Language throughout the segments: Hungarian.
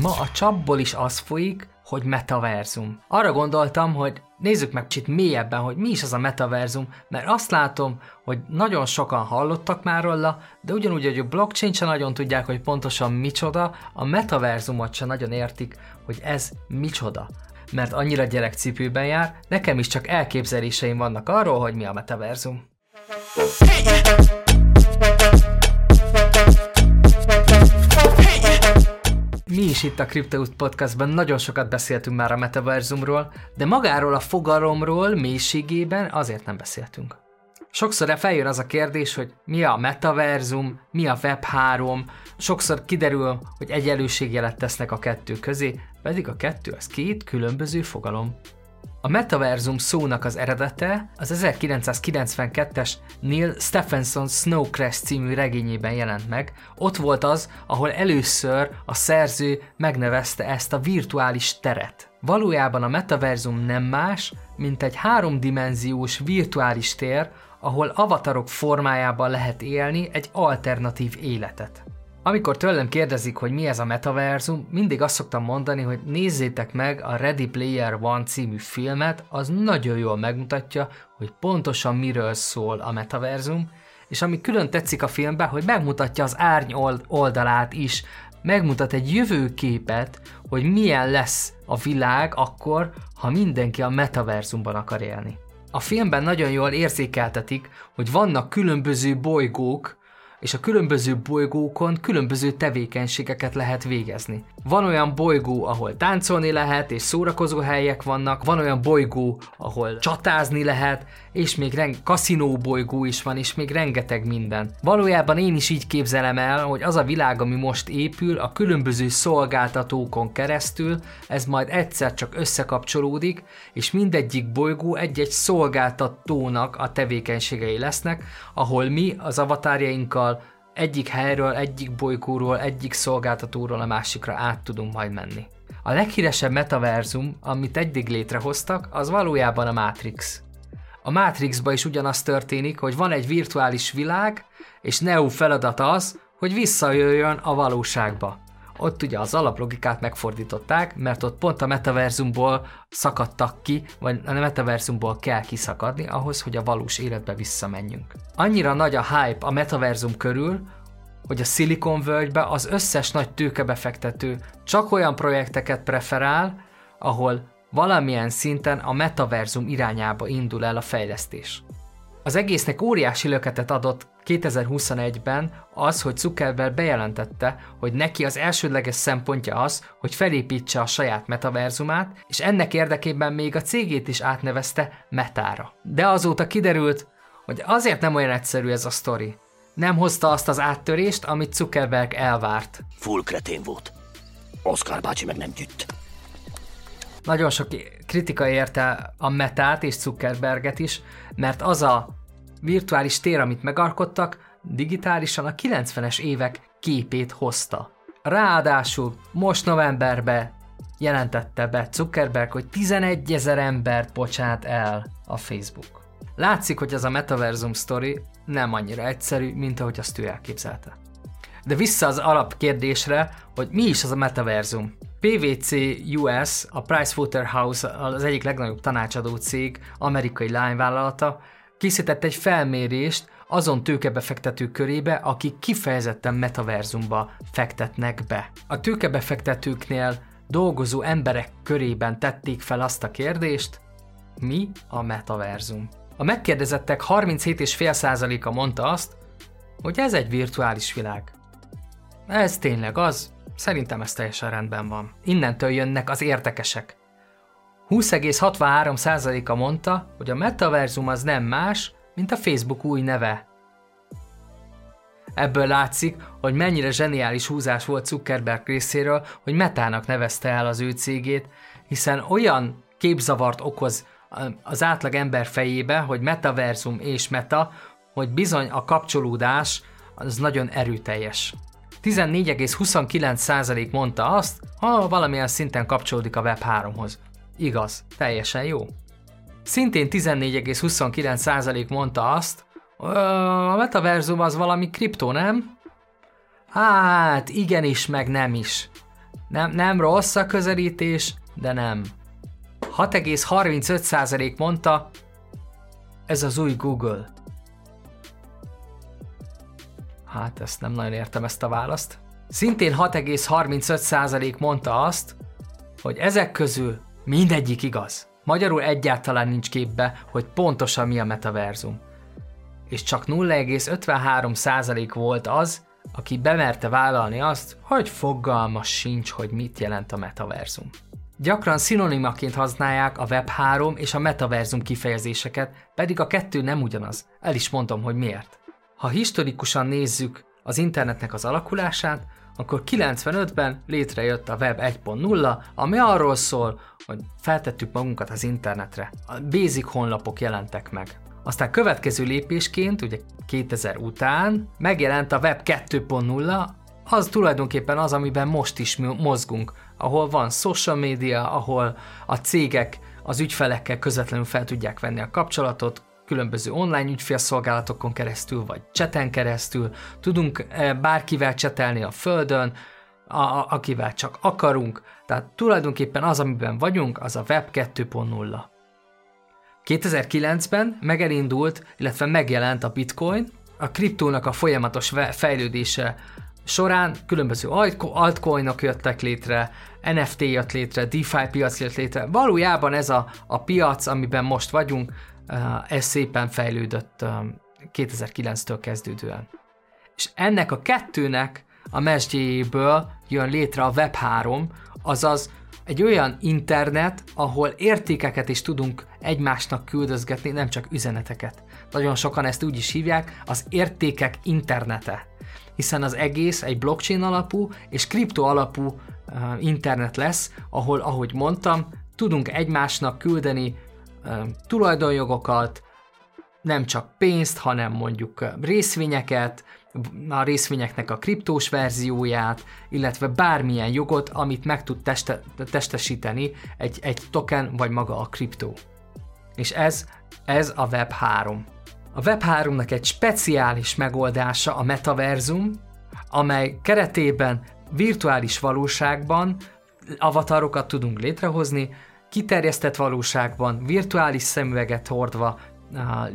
Ma a csapból is az folyik, hogy metaverzum. Arra gondoltam, hogy nézzük meg kicsit mélyebben, hogy mi is az a metaverzum, mert azt látom, hogy nagyon sokan hallottak már róla, de ugyanúgy, hogy a blockchain sem nagyon tudják, hogy pontosan micsoda, a metaverzumot sem nagyon értik, hogy ez micsoda. Mert annyira gyerekcipőben jár, nekem is csak elképzeléseim vannak arról, hogy mi a metaverzum. Mi itt a Cryptout Podcastban nagyon sokat beszéltünk már a metaverzumról, de magáról a fogalomról mélységében azért nem beszéltünk. Sokszor feljön az a kérdés, hogy mi a metaverzum, mi a Web3, sokszor kiderül, hogy egyenlőségjelet tesznek a kettő közé, pedig a kettő az két különböző fogalom. A metaverzum szónak az eredete az 1992-es Neil Stephenson Snow Crash című regényében jelent meg. Ott volt az, ahol először a szerző megnevezte ezt a virtuális teret. Valójában a metaverzum nem más, mint egy háromdimenziós virtuális tér, ahol avatarok formájában lehet élni egy alternatív életet. Amikor tőlem kérdezik, hogy mi ez a metaverzum, mindig azt szoktam mondani, hogy nézzétek meg a Ready Player One című filmet, az nagyon jól megmutatja, hogy pontosan miről szól a metaverzum, és ami külön tetszik a filmben, hogy megmutatja az árny oldalát is, megmutat egy jövőképet, hogy milyen lesz a világ akkor, ha mindenki a metaverzumban akar élni. A filmben nagyon jól érzékeltetik, hogy vannak különböző bolygók, és a különböző bolygókon különböző tevékenységeket lehet végezni. Van olyan bolygó, ahol táncolni lehet, és szórakozó helyek vannak, van olyan bolygó, ahol csatázni lehet, és még reng- kaszinó bolygó is van, és még rengeteg minden. Valójában én is így képzelem el, hogy az a világ, ami most épül, a különböző szolgáltatókon keresztül, ez majd egyszer csak összekapcsolódik, és mindegyik bolygó egy-egy szolgáltatónak a tevékenységei lesznek, ahol mi az avatárjainkkal egyik helyről, egyik bolygóról, egyik szolgáltatóról a másikra át tudunk majd menni. A leghíresebb metaverzum, amit eddig létrehoztak, az valójában a Matrix. A Matrixban is ugyanaz történik, hogy van egy virtuális világ, és Neo feladat az, hogy visszajöjjön a valóságba. Ott ugye az alaplogikát megfordították, mert ott pont a metaverzumból szakadtak ki, vagy a metaverzumból kell kiszakadni ahhoz, hogy a valós életbe visszamenjünk. Annyira nagy a hype a metaverzum körül, hogy a Silicon Valley-be az összes nagy tőkebefektető csak olyan projekteket preferál, ahol valamilyen szinten a metaverzum irányába indul el a fejlesztés. Az egésznek óriási löketet adott 2021-ben az, hogy Zuckerberg bejelentette, hogy neki az elsődleges szempontja az, hogy felépítse a saját metaverzumát, és ennek érdekében még a cégét is átnevezte Metára. De azóta kiderült, hogy azért nem olyan egyszerű ez a sztori. Nem hozta azt az áttörést, amit Zuckerberg elvárt. Full kretén volt. Oscar bácsi meg nem gyűjt. Nagyon sok kritika érte a Metát és Zuckerberget is, mert az a virtuális tér, amit megalkottak, digitálisan a 90-es évek képét hozta. Ráadásul most novemberben jelentette be Zuckerberg, hogy 11 ezer embert bocsát el a Facebook. Látszik, hogy ez a metaverzum story nem annyira egyszerű, mint ahogy azt ő elképzelte. De vissza az alapkérdésre, hogy mi is az a metaverzum. PwC US, a Pricewaterhouse az egyik legnagyobb tanácsadó cég, amerikai lányvállalata, készített egy felmérést azon tőkebefektetők körébe, akik kifejezetten metaverzumba fektetnek be. A tőkebefektetőknél dolgozó emberek körében tették fel azt a kérdést, mi a metaverzum? A megkérdezettek 37,5%-a mondta azt, hogy ez egy virtuális világ. Ez tényleg az, szerintem ez teljesen rendben van. Innentől jönnek az érdekesek. 20,63%-a mondta, hogy a metaverzum az nem más, mint a Facebook új neve. Ebből látszik, hogy mennyire zseniális húzás volt Zuckerberg részéről, hogy Metának nevezte el az ő cégét, hiszen olyan képzavart okoz az átlag ember fejébe, hogy metaverzum és meta, hogy bizony a kapcsolódás az nagyon erőteljes. 14,29% mondta azt, ha valamilyen szinten kapcsolódik a Web3-hoz. Igaz, teljesen jó. Szintén 14,29% mondta azt, a metaverzum az valami kriptó, nem? Hát, igenis, meg nem is. Nem, nem rossz a közelítés, de nem. 6,35% mondta, ez az új Google. Hát ezt nem nagyon értem ezt a választ. Szintén 6,35% mondta azt, hogy ezek közül mindegyik igaz. Magyarul egyáltalán nincs képbe, hogy pontosan mi a metaverzum. És csak 0,53% volt az, aki bemerte vállalni azt, hogy fogalma sincs, hogy mit jelent a metaverzum. Gyakran szinonimaként használják a Web3 és a metaverzum kifejezéseket, pedig a kettő nem ugyanaz. El is mondom, hogy miért. Ha historikusan nézzük az internetnek az alakulását, akkor 95-ben létrejött a Web 1.0, ami arról szól, hogy feltettük magunkat az internetre. A basic honlapok jelentek meg. Aztán következő lépésként, ugye 2000 után megjelent a Web 2.0, az tulajdonképpen az, amiben most is mozgunk, ahol van social media, ahol a cégek az ügyfelekkel közvetlenül fel tudják venni a kapcsolatot, különböző online ügyfélszolgálatokon keresztül, vagy cseten keresztül, tudunk eh, bárkivel csetelni a földön, a, a, akivel csak akarunk, tehát tulajdonképpen az, amiben vagyunk, az a Web 2.0. 2009-ben megelindult, illetve megjelent a Bitcoin, a kriptónak a folyamatos fejlődése során különböző altcoinok jöttek létre, NFT jött létre, DeFi piac jött létre. Valójában ez a, a piac, amiben most vagyunk, ez szépen fejlődött 2009-től kezdődően. És ennek a kettőnek a mesdjéből jön létre a Web3, azaz egy olyan internet, ahol értékeket is tudunk egymásnak küldözgetni, nem csak üzeneteket. Nagyon sokan ezt úgy is hívják, az értékek internete. Hiszen az egész egy blockchain alapú és kripto alapú internet lesz, ahol, ahogy mondtam, tudunk egymásnak küldeni tulajdonjogokat, nem csak pénzt, hanem mondjuk részvényeket, a részvényeknek a kriptós verzióját, illetve bármilyen jogot, amit meg tud teste, testesíteni egy, egy token vagy maga a kriptó. És ez, ez a Web3. A Web3-nak egy speciális megoldása a metaverzum, amely keretében virtuális valóságban avatarokat tudunk létrehozni, kiterjesztett valóságban, virtuális szemüveget hordva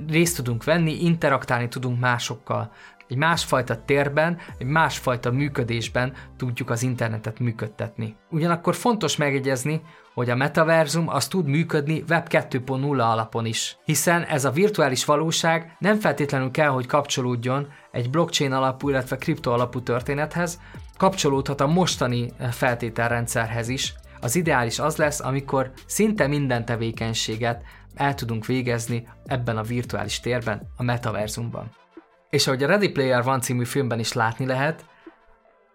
részt tudunk venni, interaktálni tudunk másokkal. Egy másfajta térben, egy másfajta működésben tudjuk az internetet működtetni. Ugyanakkor fontos megjegyezni, hogy a metaverzum az tud működni Web 2.0 alapon is, hiszen ez a virtuális valóság nem feltétlenül kell, hogy kapcsolódjon egy blockchain alapú, illetve kripto alapú történethez, kapcsolódhat a mostani feltételrendszerhez is, az ideális az lesz, amikor szinte minden tevékenységet el tudunk végezni ebben a virtuális térben, a metaverzumban. És ahogy a Ready Player One című filmben is látni lehet,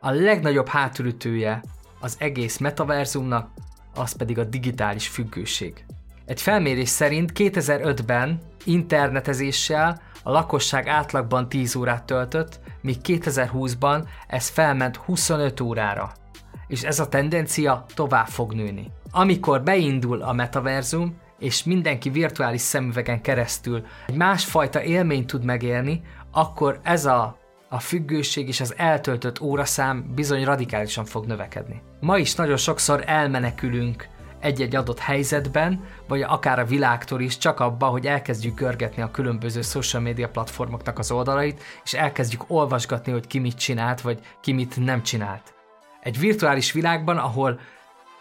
a legnagyobb hátulütője az egész metaverzumnak, az pedig a digitális függőség. Egy felmérés szerint 2005-ben internetezéssel a lakosság átlagban 10 órát töltött, míg 2020-ban ez felment 25 órára és ez a tendencia tovább fog nőni. Amikor beindul a metaverzum, és mindenki virtuális szemüvegen keresztül egy másfajta élményt tud megélni, akkor ez a, a függőség és az eltöltött óraszám bizony radikálisan fog növekedni. Ma is nagyon sokszor elmenekülünk egy-egy adott helyzetben, vagy akár a világtól is csak abba, hogy elkezdjük görgetni a különböző social media platformoknak az oldalait, és elkezdjük olvasgatni, hogy ki mit csinált, vagy ki mit nem csinált. Egy virtuális világban, ahol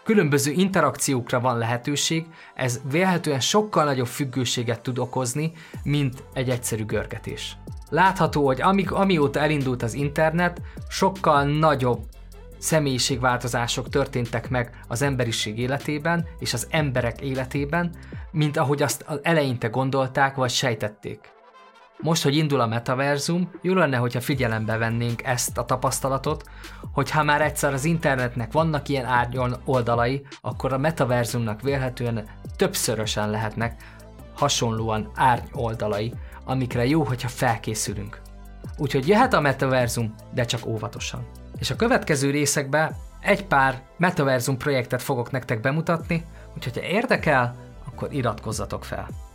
különböző interakciókra van lehetőség, ez vélhetően sokkal nagyobb függőséget tud okozni, mint egy egyszerű görgetés. Látható, hogy amik, amióta elindult az internet, sokkal nagyobb személyiségváltozások történtek meg az emberiség életében és az emberek életében, mint ahogy azt eleinte gondolták vagy sejtették. Most, hogy indul a metaverzum, jó lenne, hogyha figyelembe vennénk ezt a tapasztalatot, hogy ha már egyszer az internetnek vannak ilyen árnyon oldalai, akkor a metaverzumnak vélhetően többszörösen lehetnek hasonlóan árny oldalai, amikre jó, hogyha felkészülünk. Úgyhogy jöhet a metaverzum, de csak óvatosan. És a következő részekben egy pár metaverzum projektet fogok nektek bemutatni, úgyhogy ha érdekel, akkor iratkozzatok fel.